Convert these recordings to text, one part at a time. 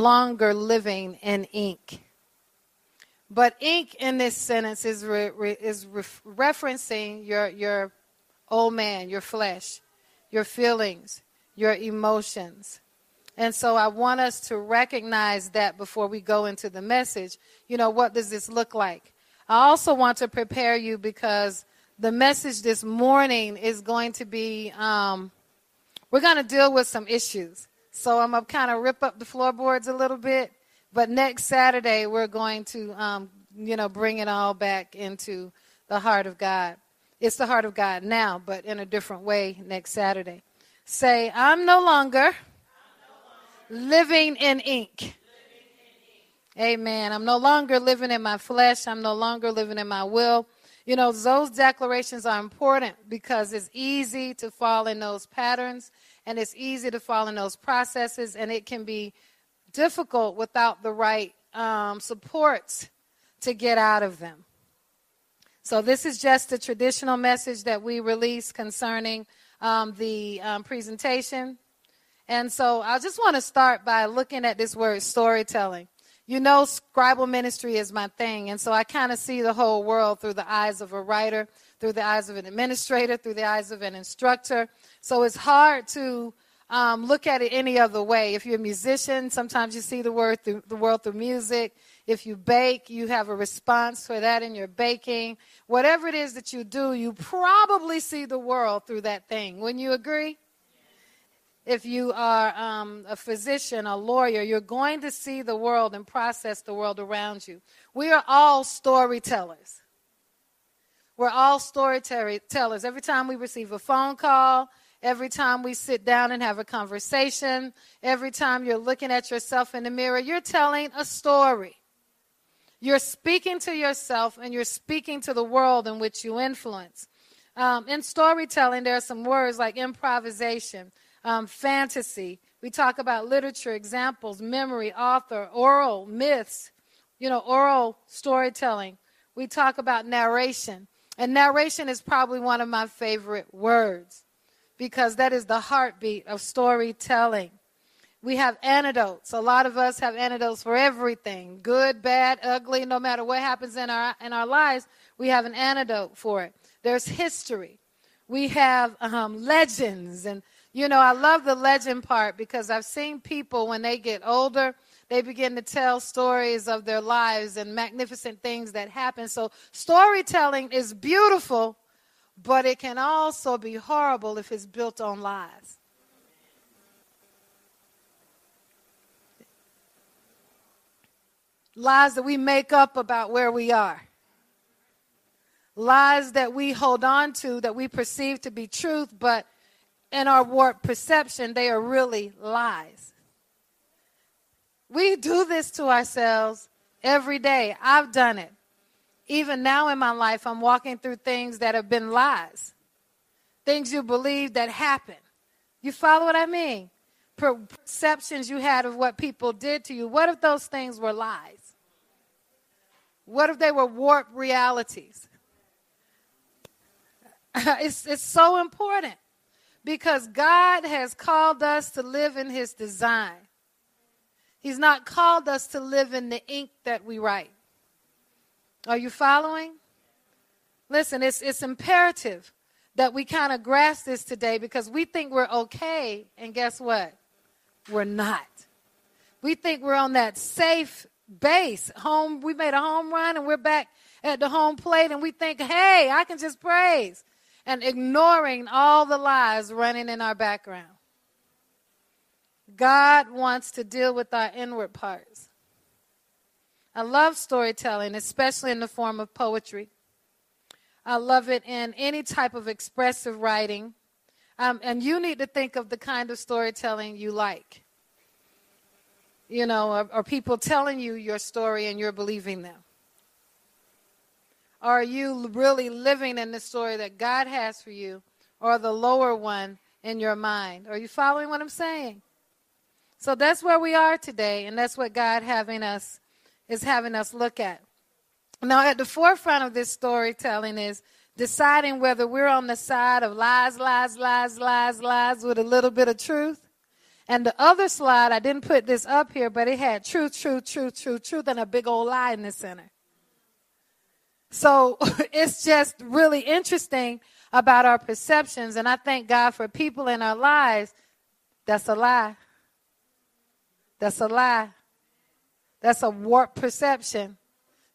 longer living in ink. But ink in this sentence is, re, re, is re, referencing your, your old man, your flesh, your feelings, your emotions. And so I want us to recognize that before we go into the message. You know, what does this look like? I also want to prepare you because the message this morning is going to be um, we're going to deal with some issues. So I'm going to kind of rip up the floorboards a little bit. But next Saturday, we're going to, um, you know, bring it all back into the heart of God. It's the heart of God now, but in a different way next Saturday. Say, I'm no longer, living in ink. Amen. I'm no longer living in my flesh. I'm no longer living in my will. You know, those declarations are important because it's easy to fall in those patterns and it's easy to fall in those processes, and it can be difficult without the right um, supports to get out of them. So, this is just a traditional message that we release concerning um, the um, presentation. And so, I just want to start by looking at this word storytelling. You know, scribal ministry is my thing. And so, I kind of see the whole world through the eyes of a writer, through the eyes of an administrator, through the eyes of an instructor. So, it's hard to um, look at it any other way. If you're a musician, sometimes you see the, word through, the world through music. If you bake, you have a response for that in your baking. Whatever it is that you do, you probably see the world through that thing. Wouldn't you agree? If you are um, a physician, a lawyer, you're going to see the world and process the world around you. We are all storytellers. We're all storytellers. Every time we receive a phone call, Every time we sit down and have a conversation, every time you're looking at yourself in the mirror, you're telling a story. You're speaking to yourself and you're speaking to the world in which you influence. Um, in storytelling, there are some words like improvisation, um, fantasy. We talk about literature, examples, memory, author, oral, myths, you know, oral storytelling. We talk about narration. And narration is probably one of my favorite words because that is the heartbeat of storytelling. We have antidotes. A lot of us have antidotes for everything good, bad, ugly, no matter what happens in our, in our lives, we have an antidote for it. There's history. We have um, legends. And, you know, I love the legend part because I've seen people when they get older, they begin to tell stories of their lives and magnificent things that happen. So, storytelling is beautiful but it can also be horrible if it's built on lies. Lies that we make up about where we are. Lies that we hold on to that we perceive to be truth, but in our warped perception, they are really lies. We do this to ourselves every day. I've done it even now in my life, I'm walking through things that have been lies, things you believe that happened. You follow what I mean? Perceptions you had of what people did to you. What if those things were lies? What if they were warped realities? it's, it's so important because God has called us to live in His design. He's not called us to live in the ink that we write. Are you following? Listen, it's, it's imperative that we kind of grasp this today because we think we're okay, and guess what? We're not. We think we're on that safe base. Home, we made a home run and we're back at the home plate, and we think, hey, I can just praise. And ignoring all the lies running in our background. God wants to deal with our inward parts. I love storytelling, especially in the form of poetry. I love it in any type of expressive writing. Um, and you need to think of the kind of storytelling you like. You know, are, are people telling you your story and you're believing them? Are you really living in the story that God has for you or the lower one in your mind? Are you following what I'm saying? So that's where we are today, and that's what God having us is having us look at. Now, at the forefront of this storytelling is deciding whether we're on the side of lies, lies, lies, lies, lies with a little bit of truth, And the other slide, I didn't put this up here, but it had truth, truth, truth, truth, truth, and a big old lie in the center. So it's just really interesting about our perceptions. And I thank God for people in our lives. That's a lie. That's a lie. That's a warped perception.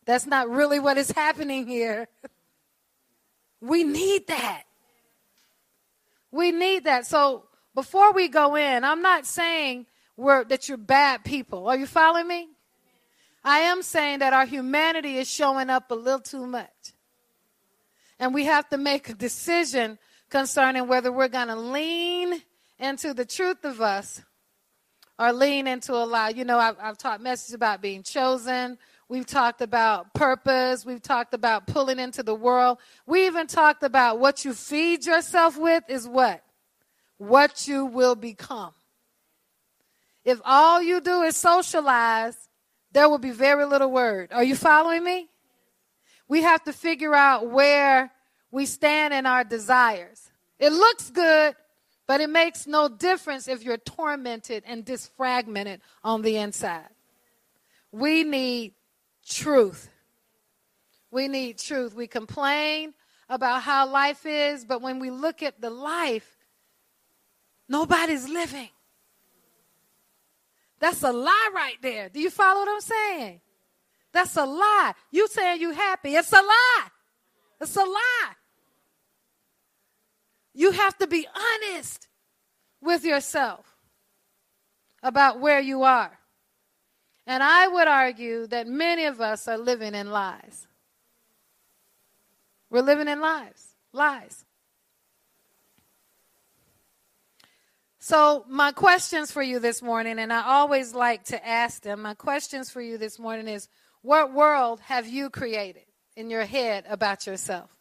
That's not really what is happening here. We need that. We need that. So before we go in, I'm not saying we're, that you're bad people. Are you following me? I am saying that our humanity is showing up a little too much. And we have to make a decision concerning whether we're going to lean into the truth of us or lean into a lot. You know, I've, I've taught messages about being chosen. We've talked about purpose. We've talked about pulling into the world. We even talked about what you feed yourself with is what? What you will become. If all you do is socialize, there will be very little word. Are you following me? We have to figure out where we stand in our desires. It looks good, but it makes no difference if you're tormented and disfragmented on the inside. We need truth. We need truth. We complain about how life is, but when we look at the life, nobody's living. That's a lie right there. Do you follow what I'm saying? That's a lie. You saying you happy. It's a lie. It's a lie. You have to be honest with yourself about where you are. And I would argue that many of us are living in lies. We're living in lies. Lies. So, my questions for you this morning, and I always like to ask them, my questions for you this morning is what world have you created in your head about yourself?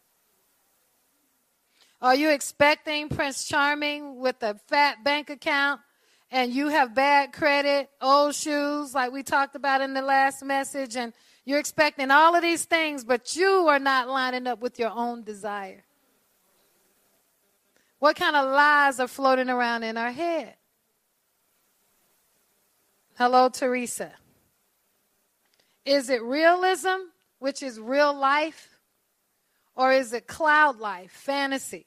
Are you expecting Prince Charming with a fat bank account and you have bad credit, old shoes, like we talked about in the last message, and you're expecting all of these things, but you are not lining up with your own desire? What kind of lies are floating around in our head? Hello, Teresa. Is it realism, which is real life? Or is it cloud life, fantasy?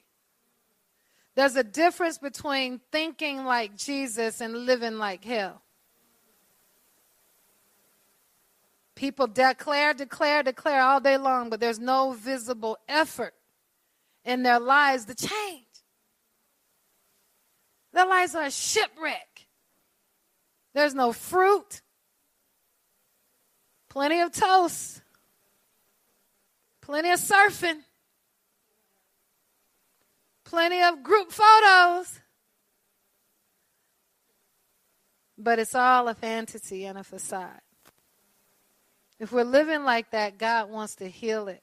There's a difference between thinking like Jesus and living like hell. People declare, declare, declare all day long, but there's no visible effort in their lives to change. Their lives are a shipwreck. There's no fruit, plenty of toast, plenty of surfing, plenty of group photos. But it's all a fantasy and a facade. If we're living like that, God wants to heal it.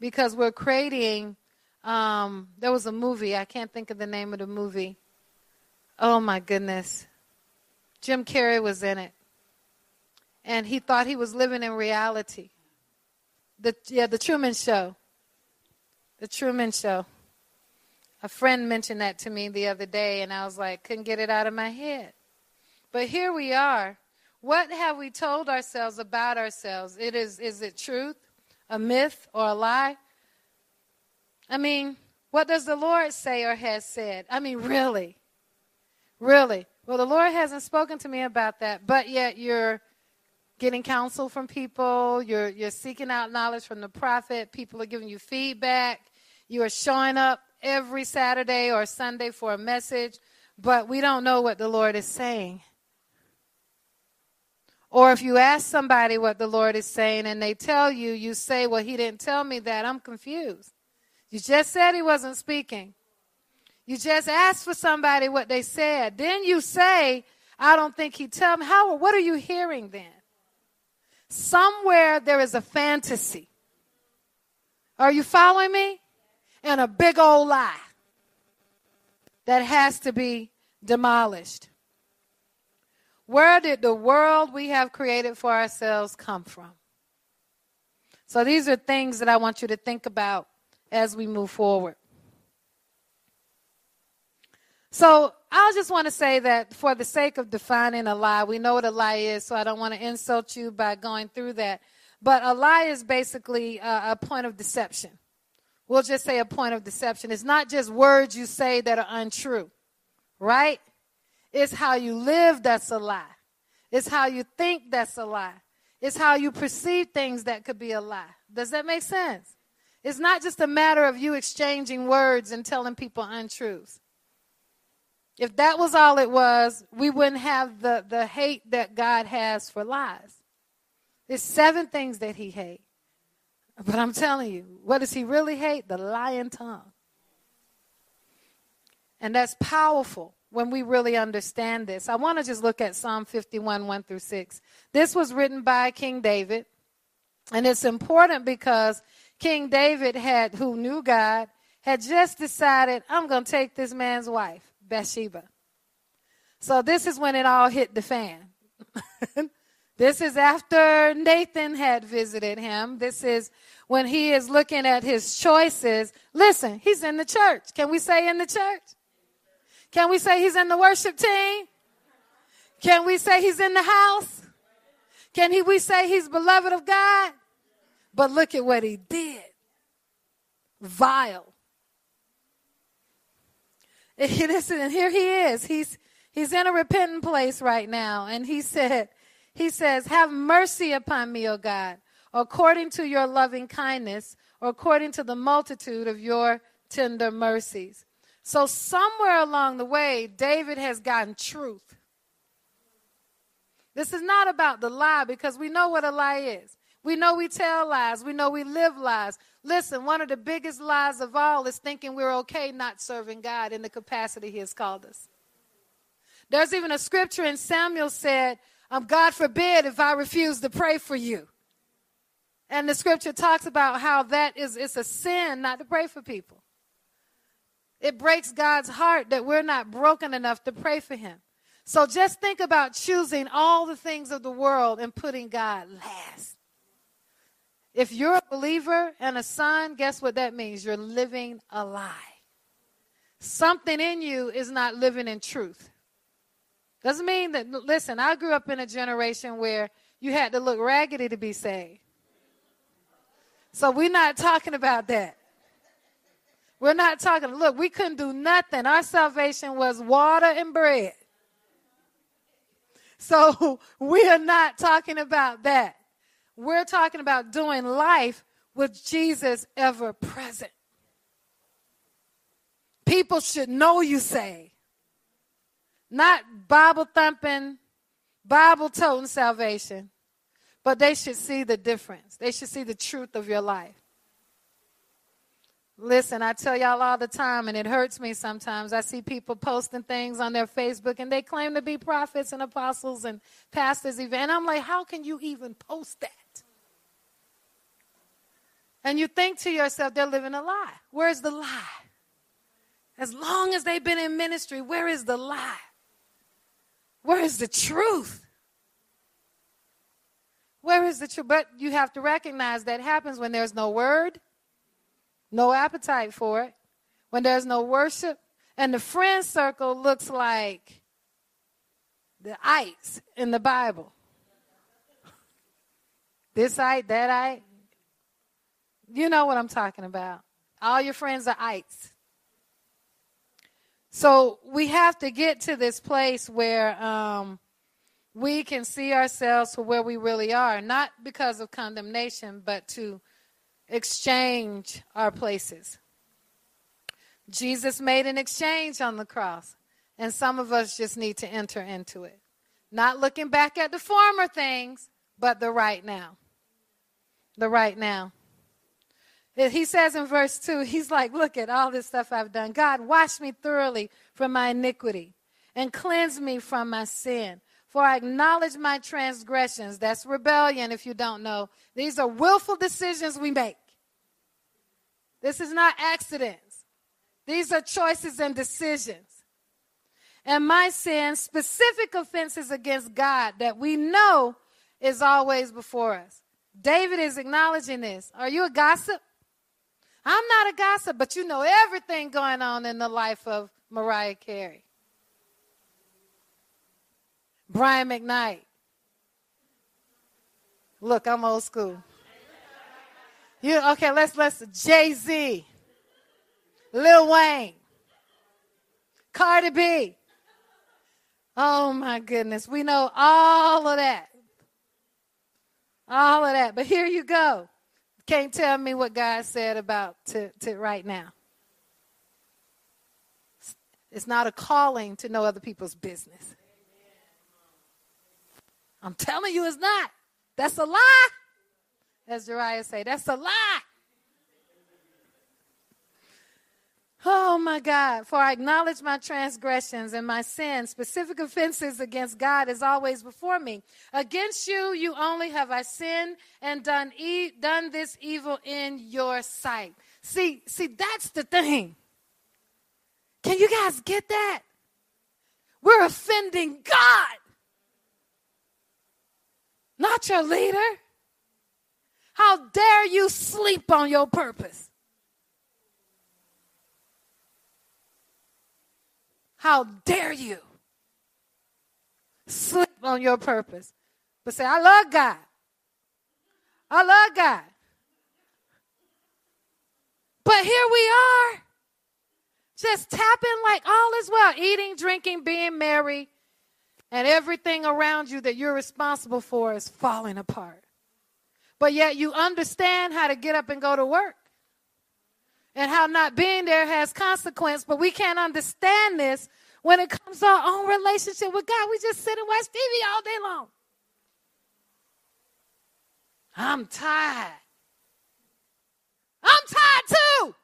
Because we're creating, um, there was a movie, I can't think of the name of the movie. Oh my goodness. Jim Carrey was in it. And he thought he was living in reality. The, yeah, the Truman Show. The Truman Show. A friend mentioned that to me the other day, and I was like, couldn't get it out of my head. But here we are. What have we told ourselves about ourselves? It is, is it truth, a myth, or a lie? I mean, what does the Lord say or has said? I mean, really? Really? Well, the Lord hasn't spoken to me about that, but yet you're getting counsel from people, you're, you're seeking out knowledge from the prophet, people are giving you feedback, you are showing up every Saturday or Sunday for a message, but we don't know what the Lord is saying. Or if you ask somebody what the Lord is saying and they tell you, you say, Well, he didn't tell me that. I'm confused. You just said he wasn't speaking. You just asked for somebody what they said. Then you say, I don't think he tell me. How, what are you hearing then? Somewhere there is a fantasy. Are you following me? and a big old lie that has to be demolished. Where did the world we have created for ourselves come from? So these are things that I want you to think about as we move forward. So I just want to say that for the sake of defining a lie, we know what a lie is, so I don't want to insult you by going through that. But a lie is basically a, a point of deception. We'll just say a point of deception. It's not just words you say that are untrue, right? It's how you live that's a lie. It's how you think that's a lie. It's how you perceive things that could be a lie. Does that make sense? It's not just a matter of you exchanging words and telling people untruths. If that was all it was, we wouldn't have the, the hate that God has for lies. There's seven things that he hates. But I'm telling you, what does he really hate? The lying tongue. And that's powerful when we really understand this. I want to just look at Psalm 51, 1 through 6. This was written by King David. And it's important because King David had, who knew God, had just decided, I'm going to take this man's wife, Bathsheba. So this is when it all hit the fan. this is after Nathan had visited him. This is when he is looking at his choices. Listen, he's in the church. Can we say in the church? Can we say he's in the worship team? Can we say he's in the house? Can he, we say he's beloved of God? But look at what he did. Vile. And here he is. He's he's in a repentant place right now. And he said, he says, Have mercy upon me, O God, according to your loving kindness, or according to the multitude of your tender mercies. So, somewhere along the way, David has gotten truth. This is not about the lie because we know what a lie is. We know we tell lies. We know we live lies. Listen, one of the biggest lies of all is thinking we're okay not serving God in the capacity He has called us. There's even a scripture in Samuel said, um, God forbid if I refuse to pray for you. And the scripture talks about how that is it's a sin not to pray for people. It breaks God's heart that we're not broken enough to pray for him. So just think about choosing all the things of the world and putting God last. If you're a believer and a son, guess what that means? You're living a lie. Something in you is not living in truth. Doesn't mean that, listen, I grew up in a generation where you had to look raggedy to be saved. So we're not talking about that. We're not talking, look, we couldn't do nothing. Our salvation was water and bread. So we are not talking about that. We're talking about doing life with Jesus ever present. People should know you say, not Bible thumping, Bible toting salvation, but they should see the difference. They should see the truth of your life. Listen, I tell y'all all the time, and it hurts me sometimes. I see people posting things on their Facebook, and they claim to be prophets and apostles and pastors, even. And I'm like, how can you even post that? And you think to yourself, they're living a lie. Where's the lie? As long as they've been in ministry, where is the lie? Where is the truth? Where is the truth? But you have to recognize that happens when there's no word no appetite for it, when there's no worship, and the friend circle looks like the ites in the Bible. This ite, that ite. You know what I'm talking about. All your friends are ites. So we have to get to this place where um, we can see ourselves for where we really are, not because of condemnation, but to exchange our places. Jesus made an exchange on the cross, and some of us just need to enter into it. Not looking back at the former things, but the right now. The right now. He says in verse 2, he's like, Look at all this stuff I've done. God, wash me thoroughly from my iniquity and cleanse me from my sin. For I acknowledge my transgressions. That's rebellion, if you don't know. These are willful decisions we make. This is not accidents. These are choices and decisions. And my sin, specific offenses against God that we know is always before us. David is acknowledging this. Are you a gossip? I'm not a gossip, but you know everything going on in the life of Mariah Carey. Brian McKnight. Look, I'm old school. You okay? Let's let's Jay Z, Lil Wayne, Cardi B. Oh my goodness, we know all of that, all of that. But here you go. Can't tell me what God said about to, to right now. It's not a calling to know other people's business. I'm telling you, it's not. That's a lie. As Jariah say, that's a lie. Oh my God, for I acknowledge my transgressions and my sins, specific offenses against God is always before me. Against you, you only have I sinned and done, e- done this evil in your sight. See, see, that's the thing. Can you guys get that? We're offending God, not your leader. How dare you sleep on your purpose? How dare you sleep on your purpose? But say, I love God. I love God. But here we are just tapping like all is well, eating, drinking, being merry, and everything around you that you're responsible for is falling apart. But yet you understand how to get up and go to work and how not being there has consequence, but we can't understand this when it comes to our own relationship with God. We just sit and watch TV all day long. I'm tired. I'm tired too.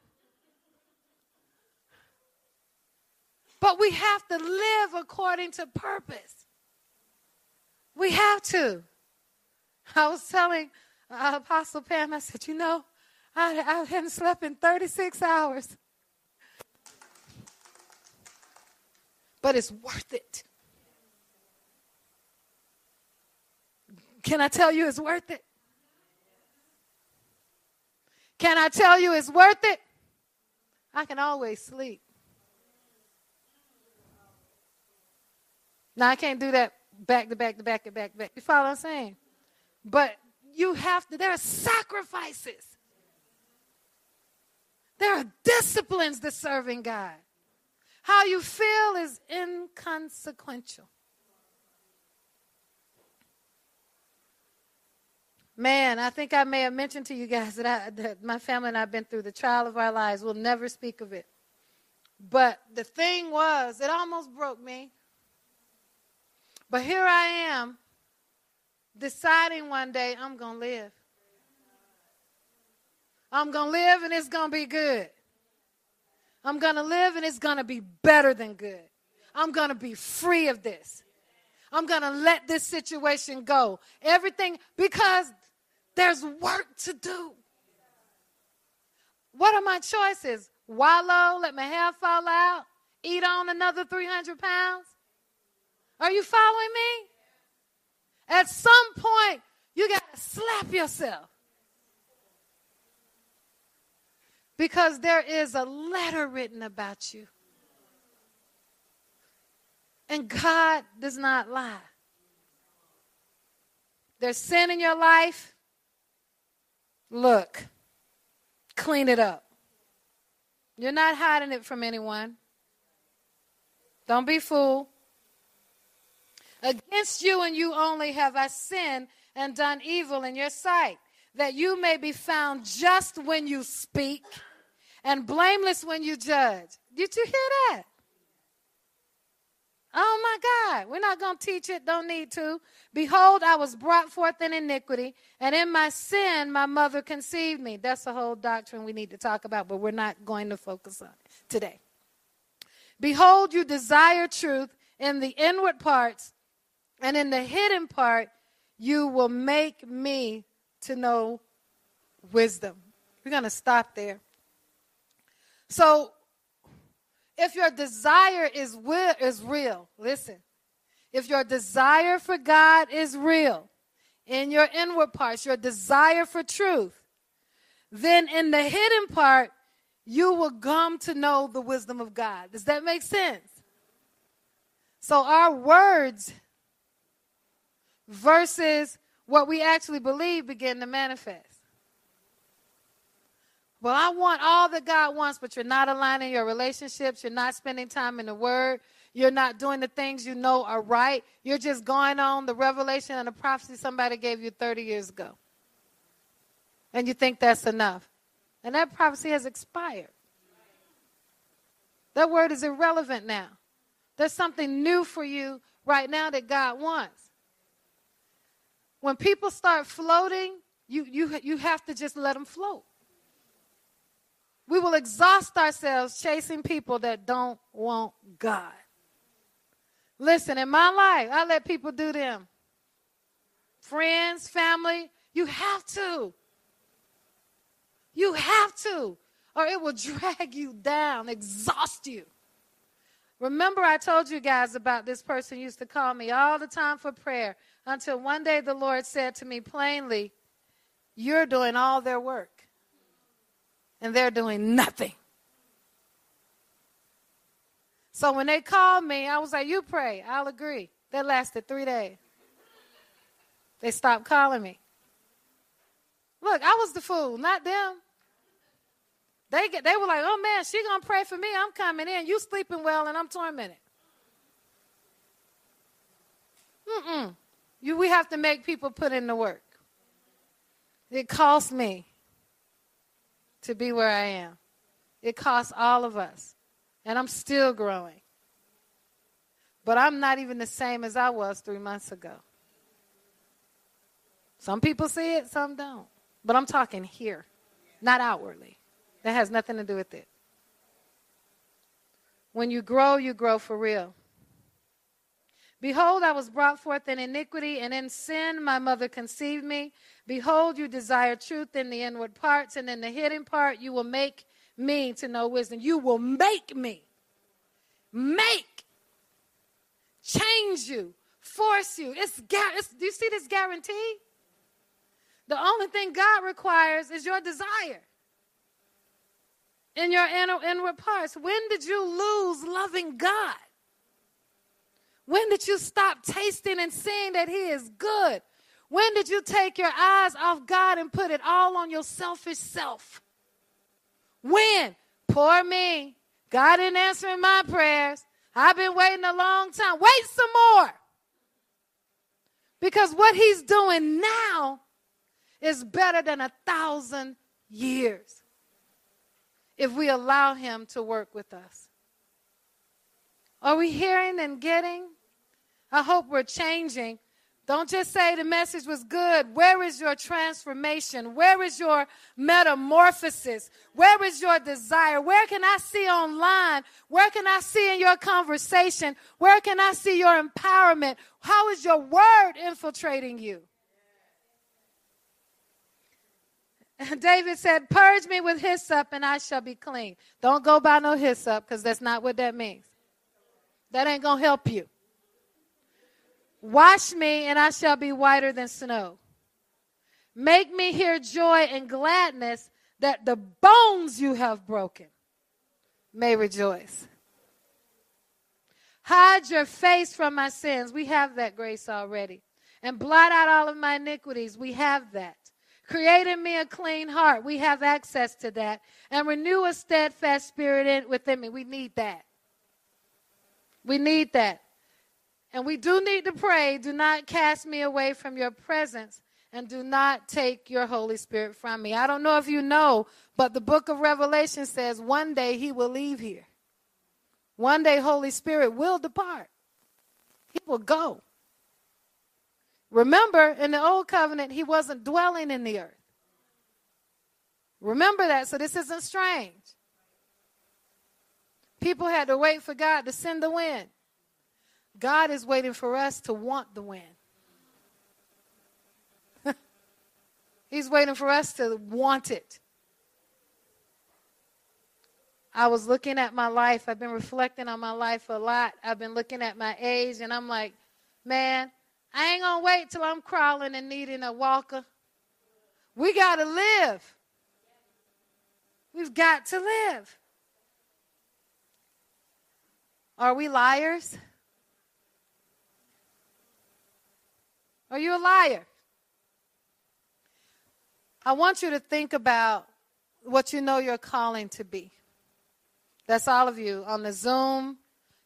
But we have to live according to purpose. We have to. I was telling uh, Apostle Pam, I said, you know, I, I hadn't slept in 36 hours. But it's worth it. Can I tell you it's worth it? Can I tell you it's worth it? I can always sleep. Now I can't do that back to back to back to back to back. You follow what I'm saying? But you have to, there are sacrifices. There are disciplines to serving God. How you feel is inconsequential. Man, I think I may have mentioned to you guys that, I, that my family and I have been through the trial of our lives. We'll never speak of it. But the thing was, it almost broke me. But here I am deciding one day I'm going to live. I'm going to live and it's going to be good. I'm going to live and it's going to be better than good. I'm going to be free of this. I'm going to let this situation go. Everything, because there's work to do. What are my choices? Wallow, let my hair fall out, eat on another 300 pounds? Are you following me? At some point, you got to slap yourself. Because there is a letter written about you. And God does not lie. There's sin in your life. Look, clean it up. You're not hiding it from anyone. Don't be fooled. Against you and you only have I sinned and done evil in your sight, that you may be found just when you speak and blameless when you judge. Did you hear that? Oh my God, we're not going to teach it, don't need to. Behold, I was brought forth in iniquity, and in my sin my mother conceived me. That's a whole doctrine we need to talk about, but we're not going to focus on it today. Behold, you desire truth in the inward parts, and in the hidden part, you will make me to know wisdom. We're going to stop there. So, if your desire is, will, is real, listen. If your desire for God is real, in your inward parts, your desire for truth, then in the hidden part, you will come to know the wisdom of God. Does that make sense? So, our words versus what we actually believe begin to manifest. Well, I want all that God wants, but you're not aligning your relationships. You're not spending time in the Word. You're not doing the things you know are right. You're just going on the revelation and the prophecy somebody gave you 30 years ago. And you think that's enough. And that prophecy has expired. That word is irrelevant now. There's something new for you right now that God wants. When people start floating, you, you, you have to just let them float. We will exhaust ourselves chasing people that don't want God. Listen, in my life, I let people do them. Friends, family, you have to. You have to, or it will drag you down, exhaust you. Remember, I told you guys about this person used to call me all the time for prayer until one day the Lord said to me plainly, You're doing all their work, and they're doing nothing. So when they called me, I was like, You pray, I'll agree. That lasted three days. They stopped calling me. Look, I was the fool, not them. They get, they were like, oh man, she gonna pray for me. I'm coming in. You sleeping well, and I'm tormented. Mm-mm. You, we have to make people put in the work. It cost me to be where I am. It costs all of us. And I'm still growing. But I'm not even the same as I was three months ago. Some people see it, some don't. But I'm talking here, not outwardly. That has nothing to do with it. When you grow, you grow for real. Behold, I was brought forth in iniquity, and in sin my mother conceived me. Behold, you desire truth in the inward parts, and in the hidden part you will make me to know wisdom. You will make me. Make. Change you. Force you. It's, it's do you see this guarantee? The only thing God requires is your desire in your inner, inward parts. When did you lose loving God? When did you stop tasting and seeing that He is good? When did you take your eyes off God and put it all on your selfish self? When? Poor me. God ain't answering my prayers. I've been waiting a long time. Wait some more. Because what He's doing now is better than a thousand years if we allow Him to work with us. Are we hearing and getting? I hope we're changing. Don't just say the message was good. Where is your transformation? Where is your metamorphosis? Where is your desire? Where can I see online? Where can I see in your conversation? Where can I see your empowerment? How is your word infiltrating you? David said, Purge me with hyssop and I shall be clean. Don't go by no hyssop because that's not what that means. That ain't going to help you. Wash me and I shall be whiter than snow. Make me hear joy and gladness that the bones you have broken may rejoice. Hide your face from my sins. We have that grace already. And blot out all of my iniquities. We have that. Create in me a clean heart. We have access to that. And renew a steadfast spirit in, within me. We need that. We need that. And we do need to pray do not cast me away from your presence and do not take your Holy Spirit from me. I don't know if you know, but the book of Revelation says one day he will leave here. One day Holy Spirit will depart. He will go. Remember, in the old covenant, he wasn't dwelling in the earth. Remember that, so this isn't strange. People had to wait for God to send the wind. God is waiting for us to want the wind. He's waiting for us to want it. I was looking at my life. I've been reflecting on my life a lot. I've been looking at my age, and I'm like, man, I ain't going to wait till I'm crawling and needing a walker. We got to live. We've got to live. Are we liars? Are you a liar? I want you to think about what you know your calling to be. That's all of you on the Zoom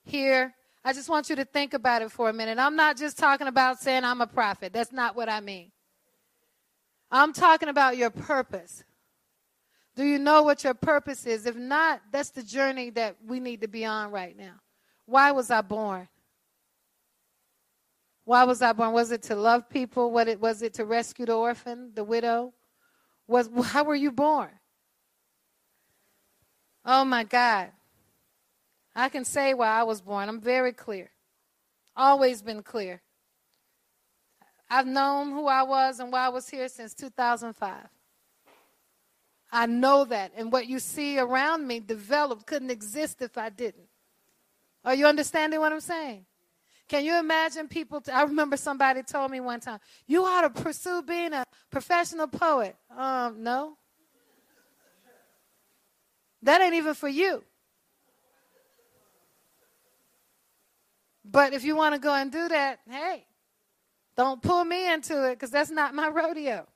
here. I just want you to think about it for a minute. I'm not just talking about saying I'm a prophet. That's not what I mean. I'm talking about your purpose. Do you know what your purpose is? If not, that's the journey that we need to be on right now. Why was I born? Why was I born? Was it to love people? What it was it to rescue the orphan, the widow? Was how were you born? Oh my God. I can say why I was born. I'm very clear. Always been clear. I've known who I was and why I was here since 2005. I know that. And what you see around me developed couldn't exist if I didn't. Are you understanding what I'm saying? Can you imagine people? T- I remember somebody told me one time, you ought to pursue being a professional poet. Um, no. That ain't even for you. But if you want to go and do that, hey, don't pull me into it because that's not my rodeo.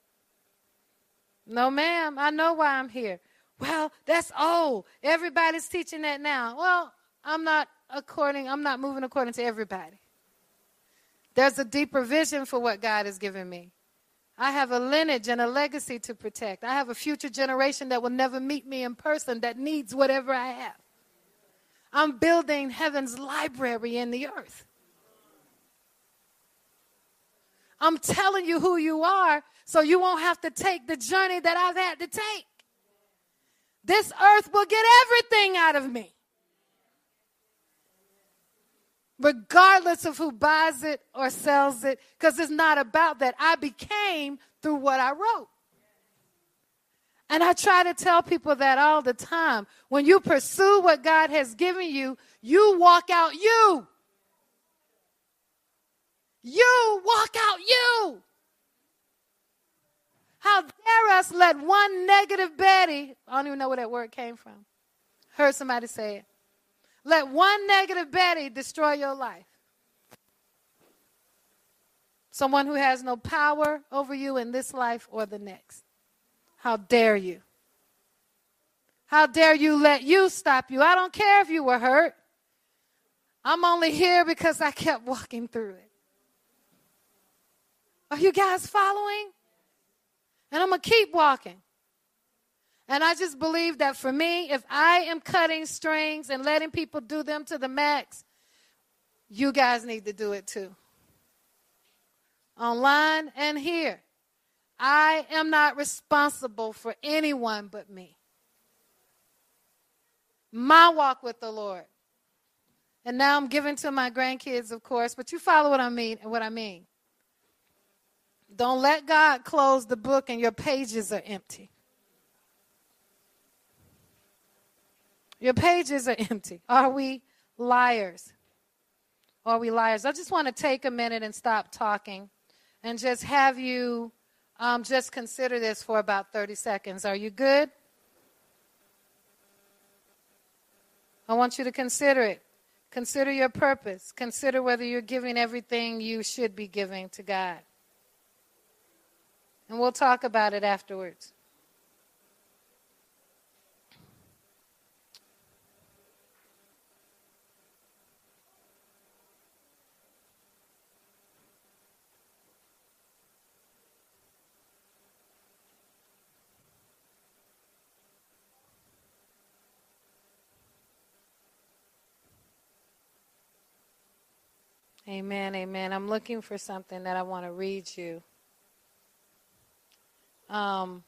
No, ma'am. I know why I'm here. Well, that's old. Everybody's teaching that now. Well, I'm not according, I'm not moving according to everybody. There's a deeper vision for what God has given me. I have a lineage and a legacy to protect. I have a future generation that will never meet me in person that needs whatever I have. I'm building heaven's library in the earth. I'm telling you who you are so you won't have to take the journey that I've had to take. This earth will get everything out of me. Regardless of who buys it or sells it, because it's not about that. I became through what I wrote. And I try to tell people that all the time. When you pursue what God has given you, you walk out you. You walk out you. How dare us let one negative Betty, I don't even know where that word came from. Heard somebody say it. Let one negative Betty destroy your life. Someone who has no power over you in this life or the next. How dare you? How dare you let you stop you? I don't care if you were hurt. I'm only here because I kept walking through it. Are you guys following? And I'm going to keep walking. And I just believe that for me, if I am cutting strings and letting people do them to the max, you guys need to do it too. Online and here. I am not responsible for anyone but me. My walk with the Lord. And now I'm giving to my grandkids, of course, but you follow what I mean and what I mean. Don't let God close the book and your pages are empty. Your pages are empty. Are we liars? Are we liars? I just want to take a minute and stop talking and just have you um, just consider this for about 30 seconds. Are you good? I want you to consider it. Consider your purpose. Consider whether you're giving everything you should be giving to God. And we'll talk about it afterwards. Amen, amen. I'm looking for something that I want to read you. Um,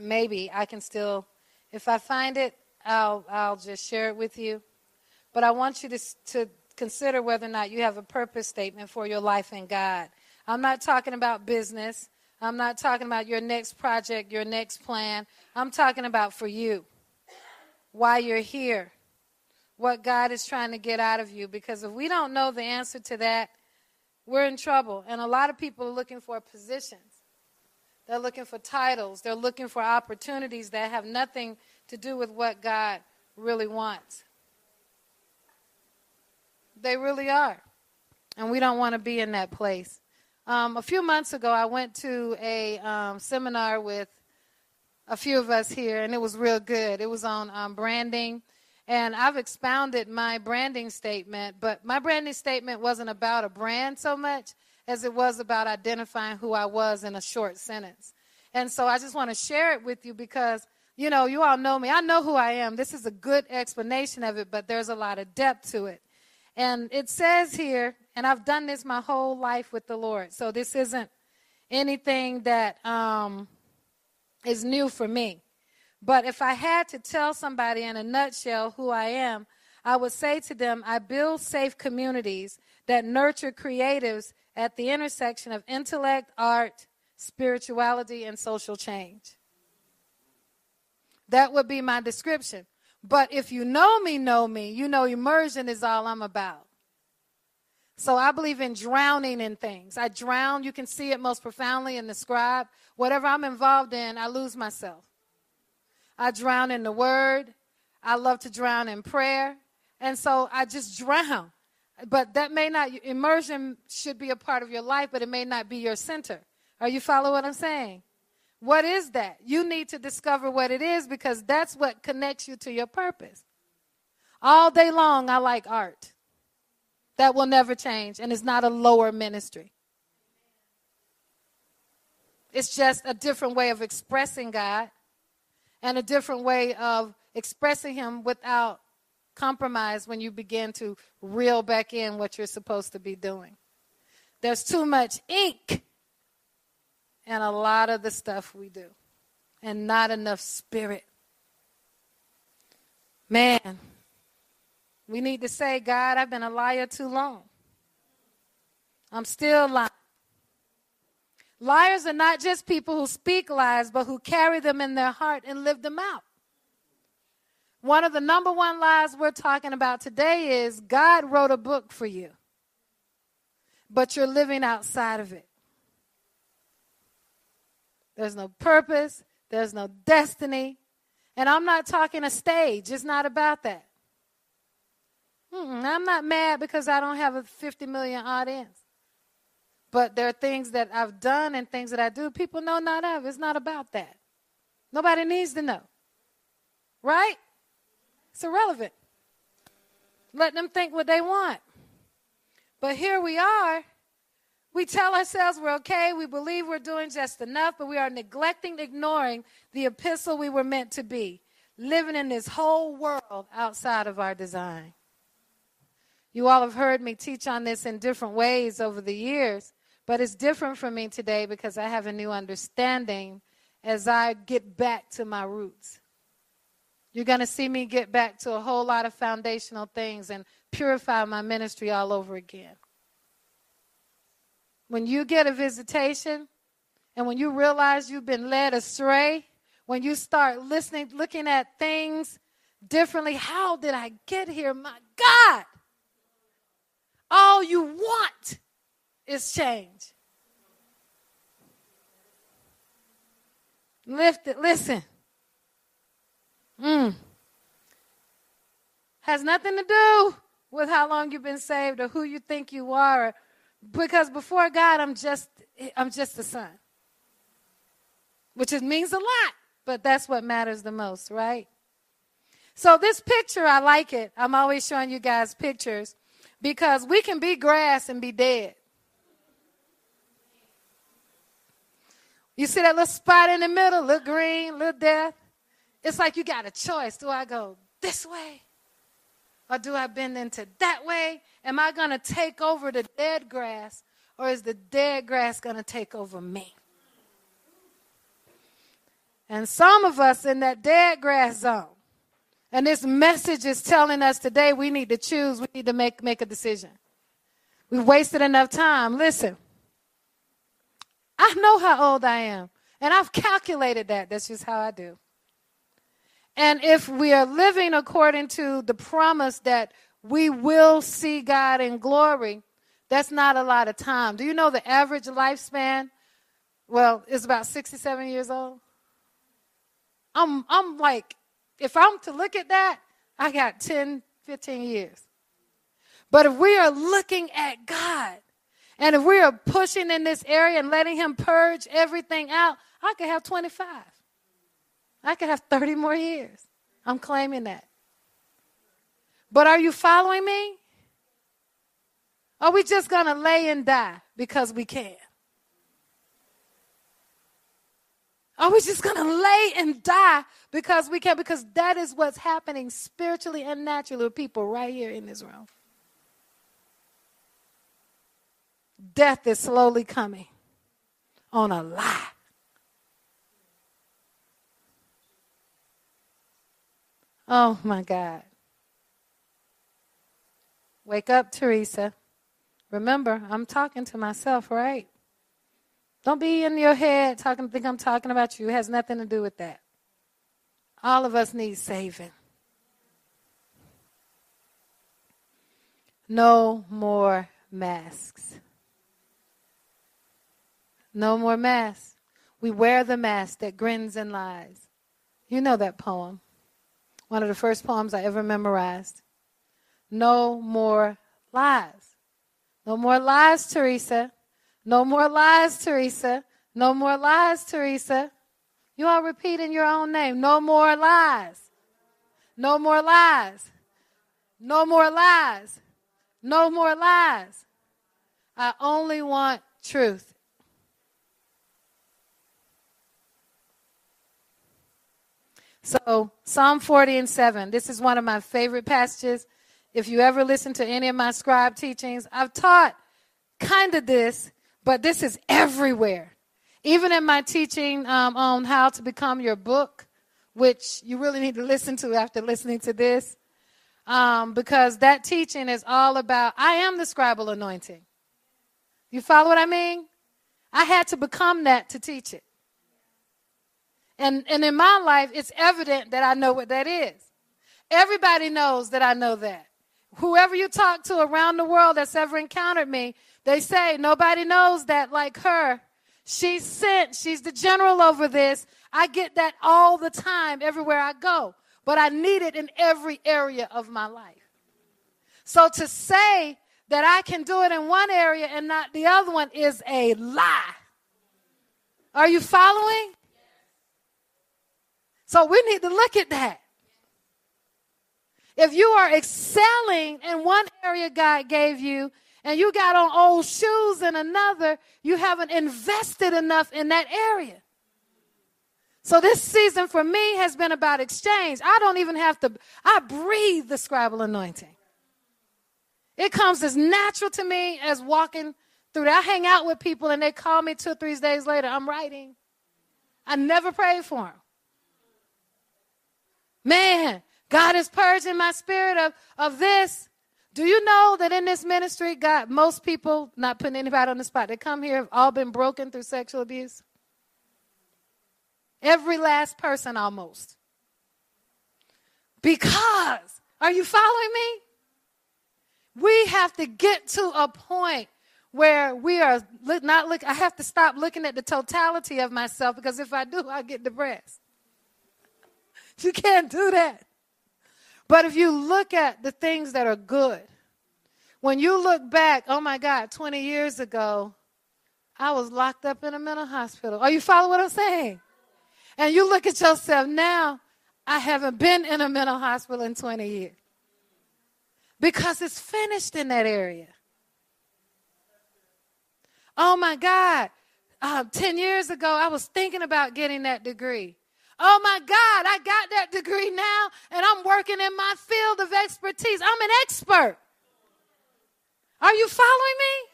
maybe I can still, if I find it, I'll I'll just share it with you. But I want you to to consider whether or not you have a purpose statement for your life in God. I'm not talking about business. I'm not talking about your next project, your next plan. I'm talking about for you. Why you're here. What God is trying to get out of you. Because if we don't know the answer to that, we're in trouble. And a lot of people are looking for positions. They're looking for titles. They're looking for opportunities that have nothing to do with what God really wants. They really are. And we don't want to be in that place. Um, a few months ago, I went to a um, seminar with a few of us here, and it was real good. It was on um, branding, and I've expounded my branding statement, but my branding statement wasn't about a brand so much as it was about identifying who I was in a short sentence. And so I just want to share it with you because, you know, you all know me. I know who I am. This is a good explanation of it, but there's a lot of depth to it. And it says here, and I've done this my whole life with the Lord, so this isn't anything that um, is new for me. But if I had to tell somebody in a nutshell who I am, I would say to them, I build safe communities that nurture creatives at the intersection of intellect, art, spirituality, and social change. That would be my description. But if you know me, know me, you know immersion is all I'm about. So I believe in drowning in things. I drown, you can see it most profoundly in the scribe. Whatever I'm involved in, I lose myself. I drown in the word. I love to drown in prayer. And so I just drown. But that may not, immersion should be a part of your life, but it may not be your center. Are you follow what I'm saying? What is that? You need to discover what it is because that's what connects you to your purpose. All day long, I like art. That will never change, and it's not a lower ministry. It's just a different way of expressing God and a different way of expressing Him without compromise when you begin to reel back in what you're supposed to be doing. There's too much ink in a lot of the stuff we do, and not enough spirit. Man, we need to say, God, I've been a liar too long. I'm still lying. Liars are not just people who speak lies, but who carry them in their heart and live them out. One of the number one lies we're talking about today is God wrote a book for you, but you're living outside of it. There's no purpose, there's no destiny. And I'm not talking a stage, it's not about that. Mm-mm, I'm not mad because I don't have a 50 million audience. But there are things that I've done and things that I do people know not of. It's not about that. Nobody needs to know. Right? It's irrelevant. Let them think what they want. But here we are. We tell ourselves we're okay. We believe we're doing just enough, but we are neglecting, ignoring the epistle we were meant to be, living in this whole world outside of our design. You all have heard me teach on this in different ways over the years. But it's different for me today because I have a new understanding as I get back to my roots. You're going to see me get back to a whole lot of foundational things and purify my ministry all over again. When you get a visitation and when you realize you've been led astray, when you start listening, looking at things differently, how did I get here? My God! All you want is change. Lift it. Listen. Mm. Has nothing to do with how long you've been saved or who you think you are. Because before God, I'm just I'm just a son. Which means a lot, but that's what matters the most, right? So this picture, I like it. I'm always showing you guys pictures because we can be grass and be dead. You see that little spot in the middle, little green, little death? It's like you got a choice. Do I go this way? Or do I bend into that way? Am I going to take over the dead grass? Or is the dead grass going to take over me? And some of us in that dead grass zone. And this message is telling us today we need to choose, we need to make, make a decision. We've wasted enough time. Listen. I know how old I am, and I've calculated that. That's just how I do. And if we are living according to the promise that we will see God in glory, that's not a lot of time. Do you know the average lifespan? Well, it's about 67 years old. I'm, I'm like, if I'm to look at that, I got 10, 15 years. But if we are looking at God, And if we are pushing in this area and letting Him purge everything out, I could have 25. I could have 30 more years. I'm claiming that. But are you following me? Are we just going to lay and die because we can? Are we just going to lay and die because we can? Because that is what's happening spiritually and naturally with people right here in this room. Death is slowly coming on a lie. Oh my God. Wake up, Theresa. Remember, I'm talking to myself, right? Don't be in your head talking, think I'm talking about you. It has nothing to do with that. All of us need saving. No more masks. No more masks. We wear the mask that grins and lies. You know that poem. One of the first poems I ever memorized. No more lies. No more lies, Theresa. No more lies, Theresa. No more lies, Theresa. You all repeating your own name. No more lies. No more lies. No more lies. No more lies. I only want truth. So, Psalm 40 and 7. This is one of my favorite passages. If you ever listen to any of my scribe teachings, I've taught kind of this, but this is everywhere. Even in my teaching um, on how to become your book, which you really need to listen to after listening to this, um, because that teaching is all about I am the scribal anointing. You follow what I mean? I had to become that to teach it. And, and in my life, it's evident that I know what that is. Everybody knows that I know that. Whoever you talk to around the world that's ever encountered me, they say nobody knows that like her. She's sent, she's the general over this. I get that all the time, everywhere I go. But I need it in every area of my life. So to say that I can do it in one area and not the other one is a lie. Are you following? So we need to look at that. If you are excelling in one area God gave you, and you got on old shoes in another, you haven't invested enough in that area. So this season for me has been about exchange. I don't even have to, I breathe the scribal anointing. It comes as natural to me as walking through that. I hang out with people and they call me two or three days later, I'm writing. I never prayed for them. Man, God is purging my spirit of, of this. Do you know that in this ministry, God, most people, not putting anybody on the spot, they come here have all been broken through sexual abuse? Every last person almost. Because, are you following me? We have to get to a point where we are not look. I have to stop looking at the totality of myself because if I do, I get depressed. You can't do that. But if you look at the things that are good, when you look back, oh my God, 20 years ago, I was locked up in a mental hospital. Are you following what I'm saying? And you look at yourself now, I haven't been in a mental hospital in 20 years. Because it's finished in that area. Oh my God. Uh, 10 years ago, I was thinking about getting that degree. Oh my God, I got that degree now and I'm working in my field of expertise. I'm an expert. Are you following me?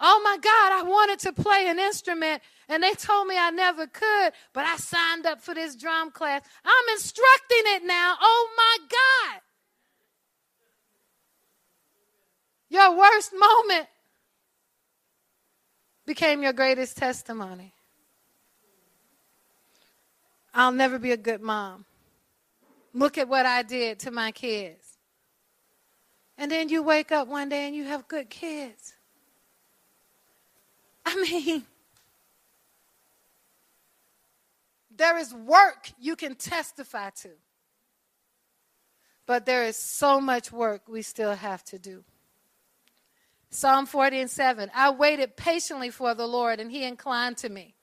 Oh my God, I wanted to play an instrument and they told me I never could, but I signed up for this drum class. I'm instructing it now. Oh my God. Your worst moment became your greatest testimony. I'll never be a good mom. Look at what I did to my kids. And then you wake up one day and you have good kids. I mean, there is work you can testify to. But there is so much work we still have to do. Psalm 40 and 7. I waited patiently for the Lord, and he inclined to me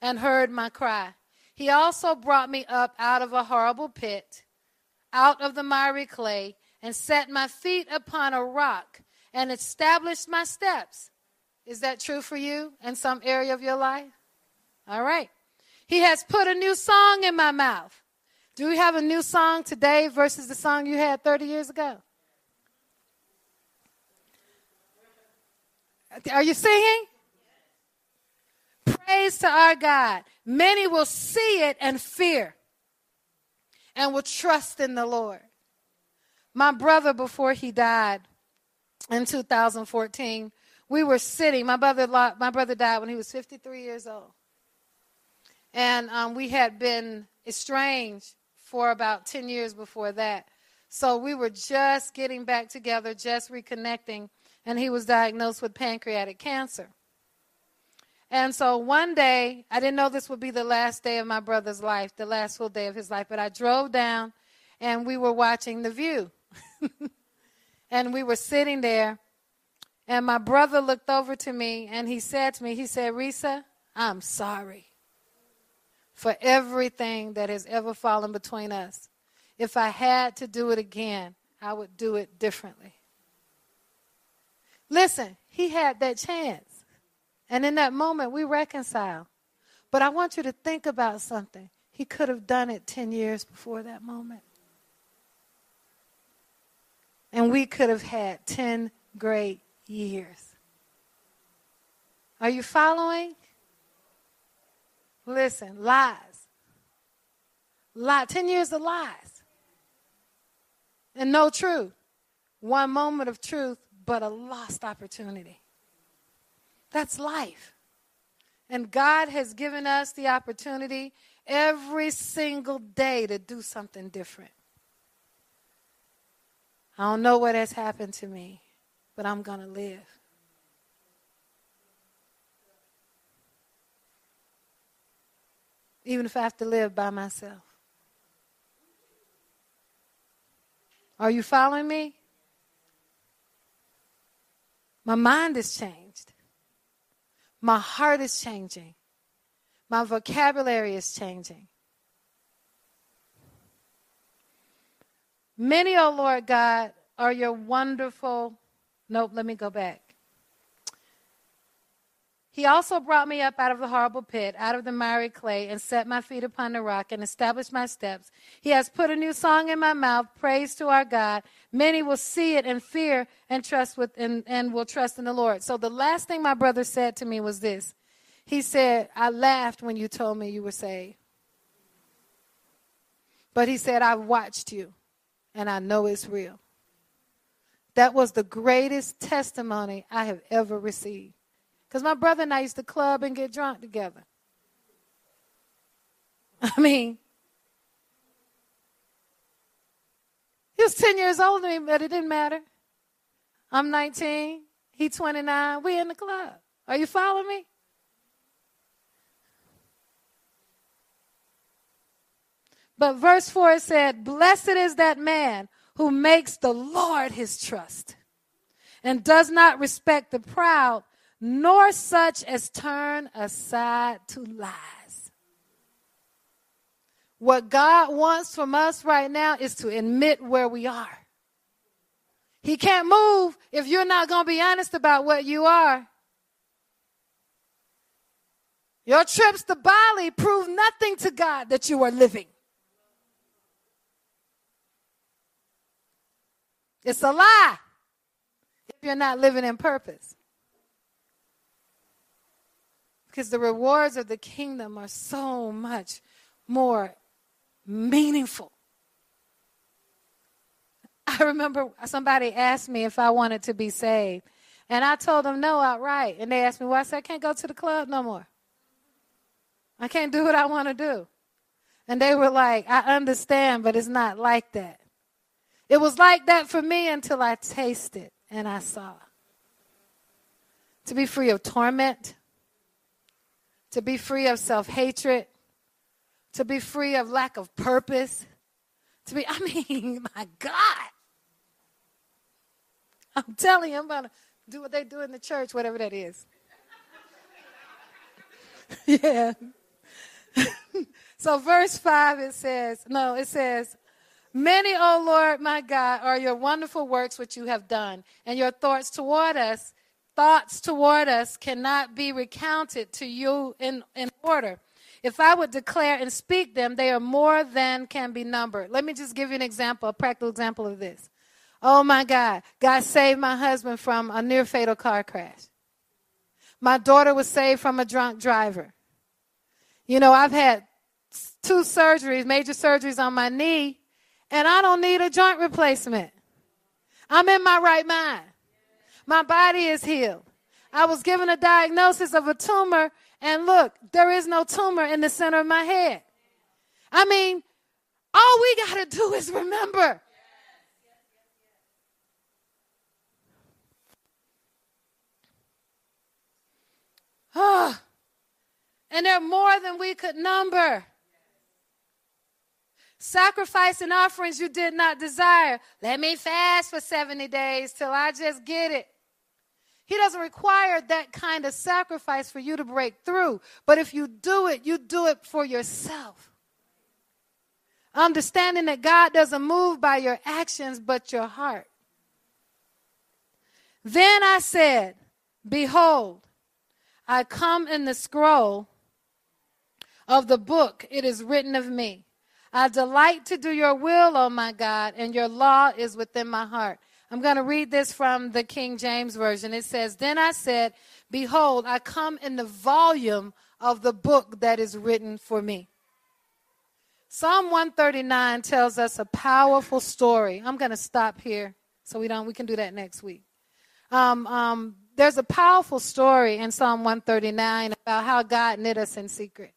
and heard my cry. He also brought me up out of a horrible pit, out of the miry clay, and set my feet upon a rock and established my steps. Is that true for you in some area of your life? All right. He has put a new song in my mouth. Do we have a new song today versus the song you had 30 years ago? Are you singing? Praise to our God. Many will see it and fear and will trust in the Lord. My brother, before he died in 2014, we were sitting. My brother, my brother died when he was 53 years old. And um, we had been estranged for about 10 years before that. So we were just getting back together, just reconnecting, and he was diagnosed with pancreatic cancer. And so one day, I didn't know this would be the last day of my brother's life, the last full day of his life, but I drove down and we were watching The View. and we were sitting there, and my brother looked over to me and he said to me, he said, Risa, I'm sorry for everything that has ever fallen between us. If I had to do it again, I would do it differently. Listen, he had that chance. And in that moment, we reconcile. But I want you to think about something. He could have done it 10 years before that moment. And we could have had 10 great years. Are you following? Listen, lies. Lie, 10 years of lies. And no truth. One moment of truth, but a lost opportunity. That's life. And God has given us the opportunity every single day to do something different. I don't know what has happened to me, but I'm going to live. Even if I have to live by myself. Are you following me? My mind has changed. My heart is changing. My vocabulary is changing. Many, O oh Lord God, are your wonderful. Nope, let me go back. He also brought me up out of the horrible pit, out of the miry clay, and set my feet upon the rock and established my steps. He has put a new song in my mouth, praise to our God. Many will see it and fear and trust with and, and will trust in the Lord. So the last thing my brother said to me was this. He said, I laughed when you told me you were saved. But he said, I've watched you and I know it's real. That was the greatest testimony I have ever received. Because my brother and I used to club and get drunk together. I mean, he was 10 years older than me, but it didn't matter. I'm 19, he 29, we in the club. Are you following me? But verse 4 said, Blessed is that man who makes the Lord his trust and does not respect the proud, nor such as turn aside to lies. What God wants from us right now is to admit where we are. He can't move if you're not going to be honest about what you are. Your trips to Bali prove nothing to God that you are living. It's a lie if you're not living in purpose. Because the rewards of the kingdom are so much more meaningful. I remember somebody asked me if I wanted to be saved. And I told them no outright. And they asked me why. I said, I can't go to the club no more. I can't do what I want to do. And they were like, I understand, but it's not like that. It was like that for me until I tasted and I saw. To be free of torment, to be free of self hatred, to be free of lack of purpose, to be, I mean, my God. I'm telling you, I'm to do what they do in the church, whatever that is. yeah. so, verse 5, it says, no, it says, Many, O Lord my God, are your wonderful works which you have done, and your thoughts toward us, thoughts toward us cannot be recounted to you in, in order. If I would declare and speak them, they are more than can be numbered. Let me just give you an example, a practical example of this. Oh my God, God saved my husband from a near fatal car crash. My daughter was saved from a drunk driver. You know, I've had two surgeries, major surgeries on my knee, and I don't need a joint replacement. I'm in my right mind. My body is healed. I was given a diagnosis of a tumor, and look, there is no tumor in the center of my head. I mean, all we got to do is remember. Ah. And they're more than we could number. Sacrifice and offerings you did not desire. Let me fast for 70 days till I just get it. He doesn't require that kind of sacrifice for you to break through. But if you do it, you do it for yourself. Understanding that God doesn't move by your actions, but your heart. Then I said, Behold, I come in the scroll of the book, it is written of me. I delight to do your will, O my God, and your law is within my heart. I'm going to read this from the King James Version. It says, Then I said, Behold, I come in the volume of the book that is written for me. Psalm 139 tells us a powerful story. I'm going to stop here so we don't we can do that next week. Um, um, there's a powerful story in Psalm 139 about how God knit us in secret.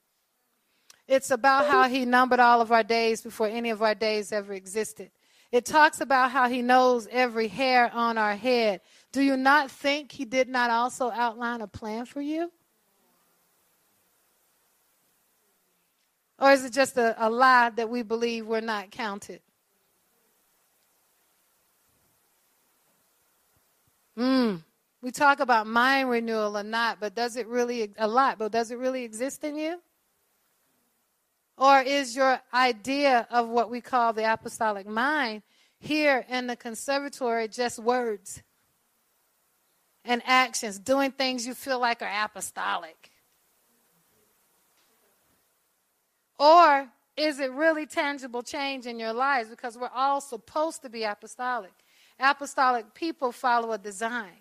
It's about how he numbered all of our days before any of our days ever existed. It talks about how he knows every hair on our head. Do you not think he did not also outline a plan for you? Or is it just a, a lie that we believe we're not counted? Hmm. We talk about mind renewal or not, but does it really, a lot, but does it really exist in you? Or is your idea of what we call the apostolic mind here in the conservatory just words and actions, doing things you feel like are apostolic? Or is it really tangible change in your lives? Because we're all supposed to be apostolic. Apostolic people follow a design.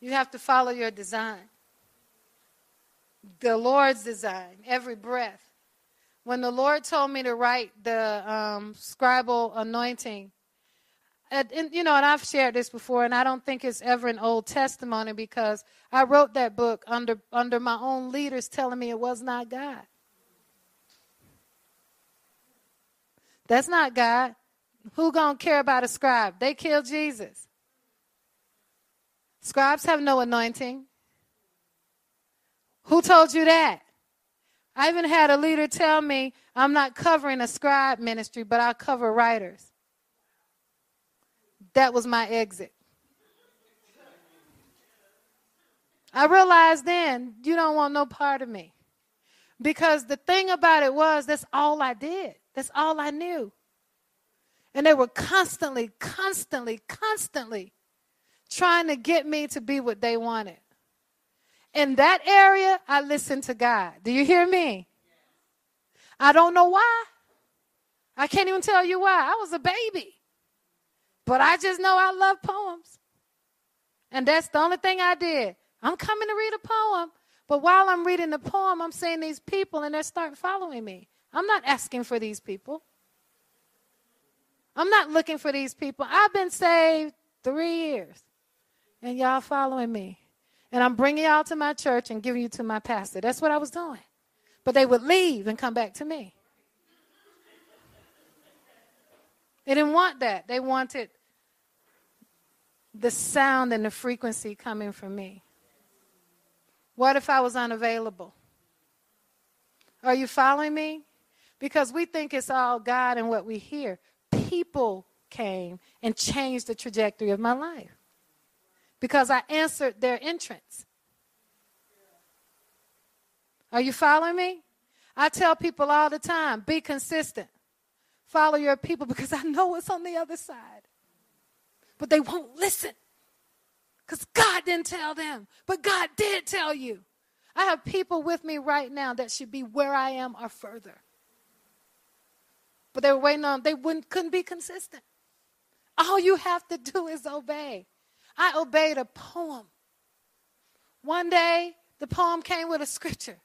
You have to follow your design the Lord's design, every breath. When the Lord told me to write the um, scribal anointing, and, and, you know, and I've shared this before, and I don't think it's ever an old testimony because I wrote that book under under my own leaders telling me it was not God. That's not God. Who gonna care about a scribe? They killed Jesus. Scribes have no anointing. Who told you that? I even had a leader tell me I'm not covering a scribe ministry, but I'll cover writers. That was my exit. I realized then you don't want no part of me. Because the thing about it was, that's all I did. That's all I knew. And they were constantly, constantly, constantly trying to get me to be what they wanted in that area, I listen to God. Do you hear me? I don't know why. I can't even tell you why. I was a baby. But I just know I love poems. And that's the only thing I did. I'm coming to read a poem. But while I'm reading the poem, I'm seeing these people and they start following me. I'm not asking for these people. I'm not looking for these people. I've been saved three years. And y'all following me and I'm bringing y'all to my church and giving you to my pastor. That's what I was doing. But they would leave and come back to me. They didn't want that. They wanted the sound and the frequency coming from me. What if I was unavailable? Are you following me? Because we think it's all God and what we hear. People came and changed the trajectory of my life. Because I answered their entrance. Are you following me? I tell people all the time be consistent. Follow your people because I know what's on the other side. But they won't listen because God didn't tell them, but God did tell you. I have people with me right now that should be where I am or further. But they were waiting on, they wouldn't, couldn't be consistent. All you have to do is obey. I obeyed a poem. One day, the poem came with a scripture.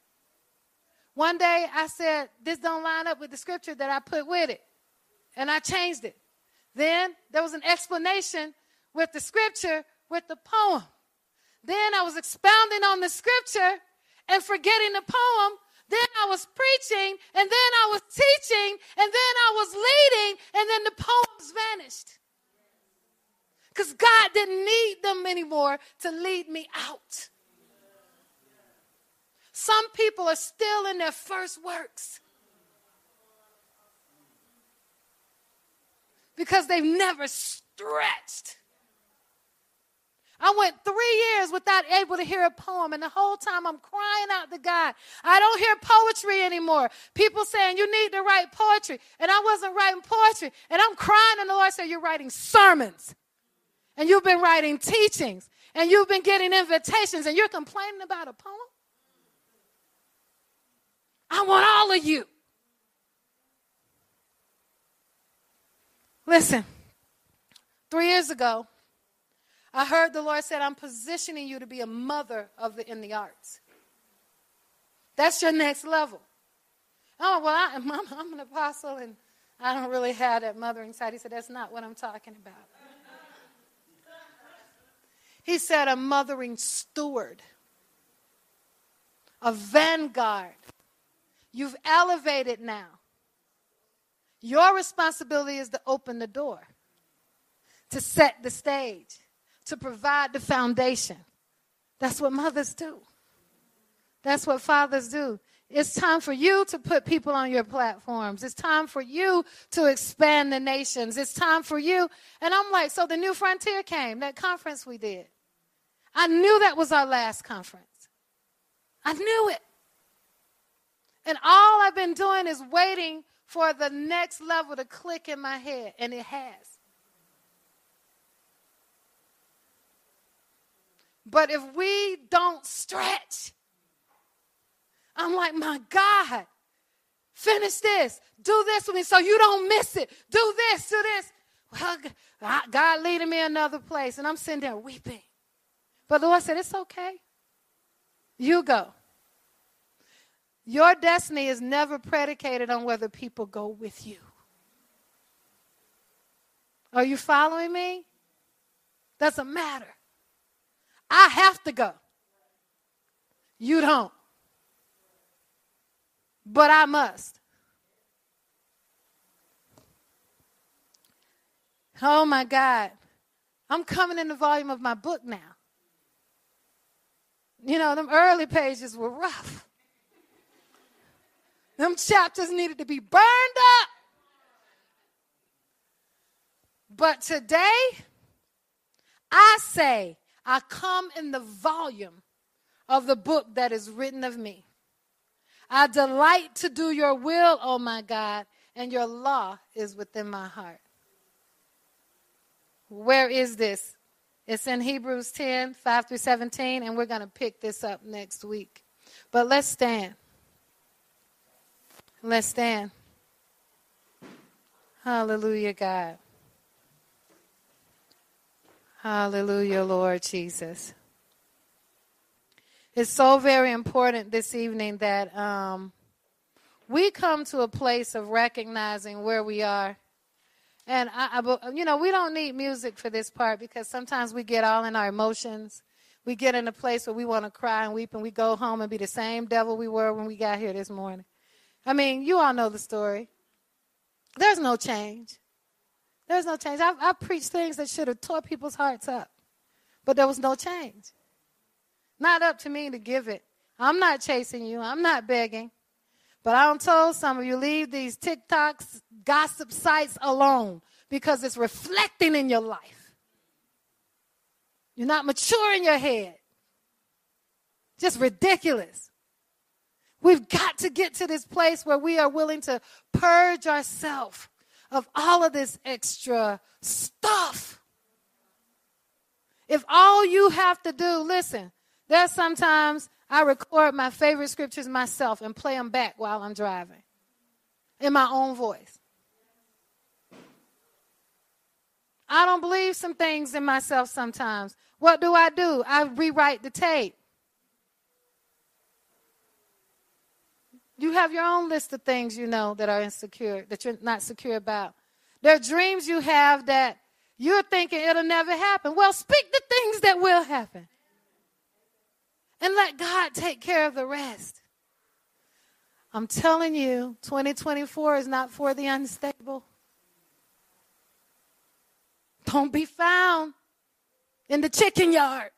One day, I said, This don't line up with the scripture that I put with it. And I changed it. Then there was an explanation with the scripture with the poem. Then I was expounding on the scripture and forgetting the poem. Then I was preaching, and then I was teaching, and then I was leading, and then the poems vanished. Because God didn't need them anymore to lead me out. Some people are still in their first works because they've never stretched. I went three years without able to hear a poem, and the whole time I'm crying out to God. I don't hear poetry anymore. People saying you need to write poetry, and I wasn't writing poetry, and I'm crying, and the Lord said, You're writing sermons, and you've been writing teachings, and you've been getting invitations, and you're complaining about a poem? I want all of you. Listen, three years ago, I heard the Lord said, I'm positioning you to be a mother of the, in the arts. That's your next level. Oh, well, I, am an apostle and I don't really have that mothering side. He said, That's not what I'm talking about. He said, A mothering steward, a vanguard. You've elevated now. Your responsibility is to open the door, to set the stage to provide the foundation. That's what mothers do. That's what fathers do. It's time for you to put people on your platforms. It's time for you to expand the nations. It's time for you. And I'm like, so the new frontier came, that conference we did. I knew that was our last conference. I knew it. And all I've been doing is waiting for the next level to click in my head, and it has. But if we don't stretch, I'm like, my God, finish this, do this with me so you don't miss it. Do this, do this. Well, God leading me another place, and I'm sitting there weeping. But Lord said, It's okay. You go. Your destiny is never predicated on whether people go with you. Are you following me? Doesn't matter. I have to go. You don't. But I must. Oh my God. I'm coming in the volume of my book now. You know, them early pages were rough. Them chapters needed to be burned up. But today, I say, I come in the volume of the book that is written of me. I delight to do your will, O oh my God, and your law is within my heart. Where is this? It's in Hebrews 10, 5 through 17, and we're going to pick this up next week. But let's stand. Let's stand. Hallelujah, God. Hallelujah, Lord Jesus. It's so very important this evening that um, we come to a place of recognizing where we are. And, I, I, you know, we don't need music for this part because sometimes we get all in our emotions. We get in a place where we want to cry and weep, and we go home and be the same devil we were when we got here this morning. I mean, you all know the story. There's no change. There's no change. I've, I've preached things that should have tore people's hearts up, but there was no change. Not up to me to give it. I'm not chasing you. I'm not begging. But I'm told some of you leave these TikToks, gossip sites alone because it's reflecting in your life. You're not mature in your head. Just ridiculous. We've got to get to this place where we are willing to purge ourselves of all of this extra stuff. If all you have to do, listen, there's sometimes I record my favorite scriptures myself and play them back while I'm driving in my own voice. I don't believe some things in myself sometimes. What do I do? I rewrite the tape. You have your own list of things you know that are insecure, that you're not secure about. There are dreams you have that you're thinking it'll never happen. Well, speak the things that will happen. And let God take care of the rest. I'm telling you, 2024 is not for the unstable. Don't be found in the chicken yard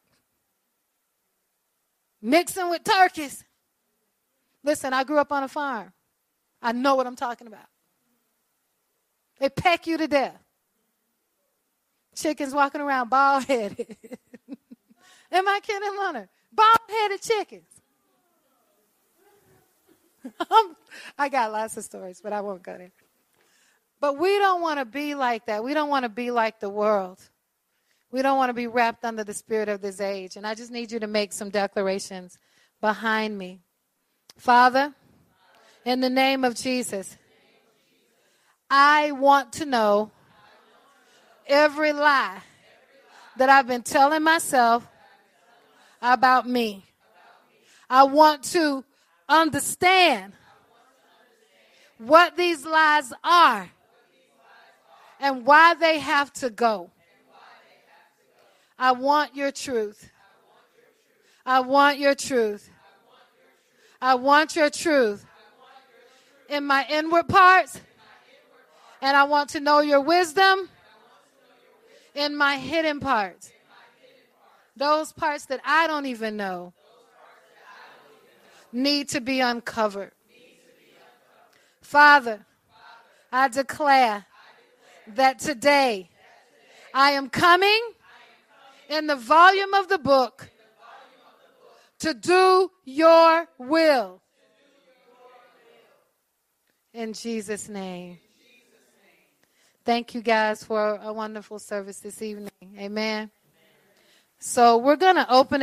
mixing with turkeys. Listen, I grew up on a farm. I know what I'm talking about. They peck you to death. Chickens walking around bald headed. Am I kidding, Leonard? Bald headed chickens. I got lots of stories, but I won't go there. But we don't want to be like that. We don't want to be like the world. We don't want to be wrapped under the spirit of this age. And I just need you to make some declarations behind me. Father, in the name of Jesus, I want to know every lie that I've been telling myself about me. I want to understand what these lies are and why they have to go. I want your truth. I want your truth. I want your truth in my inward parts. And I want to know your wisdom in my hidden parts. Those parts that I don't even know need to be uncovered. Father, I declare that today I am coming in the volume of the book to do your will. In Jesus' name. Thank you guys for a wonderful service this evening. Amen. So we're going to open it.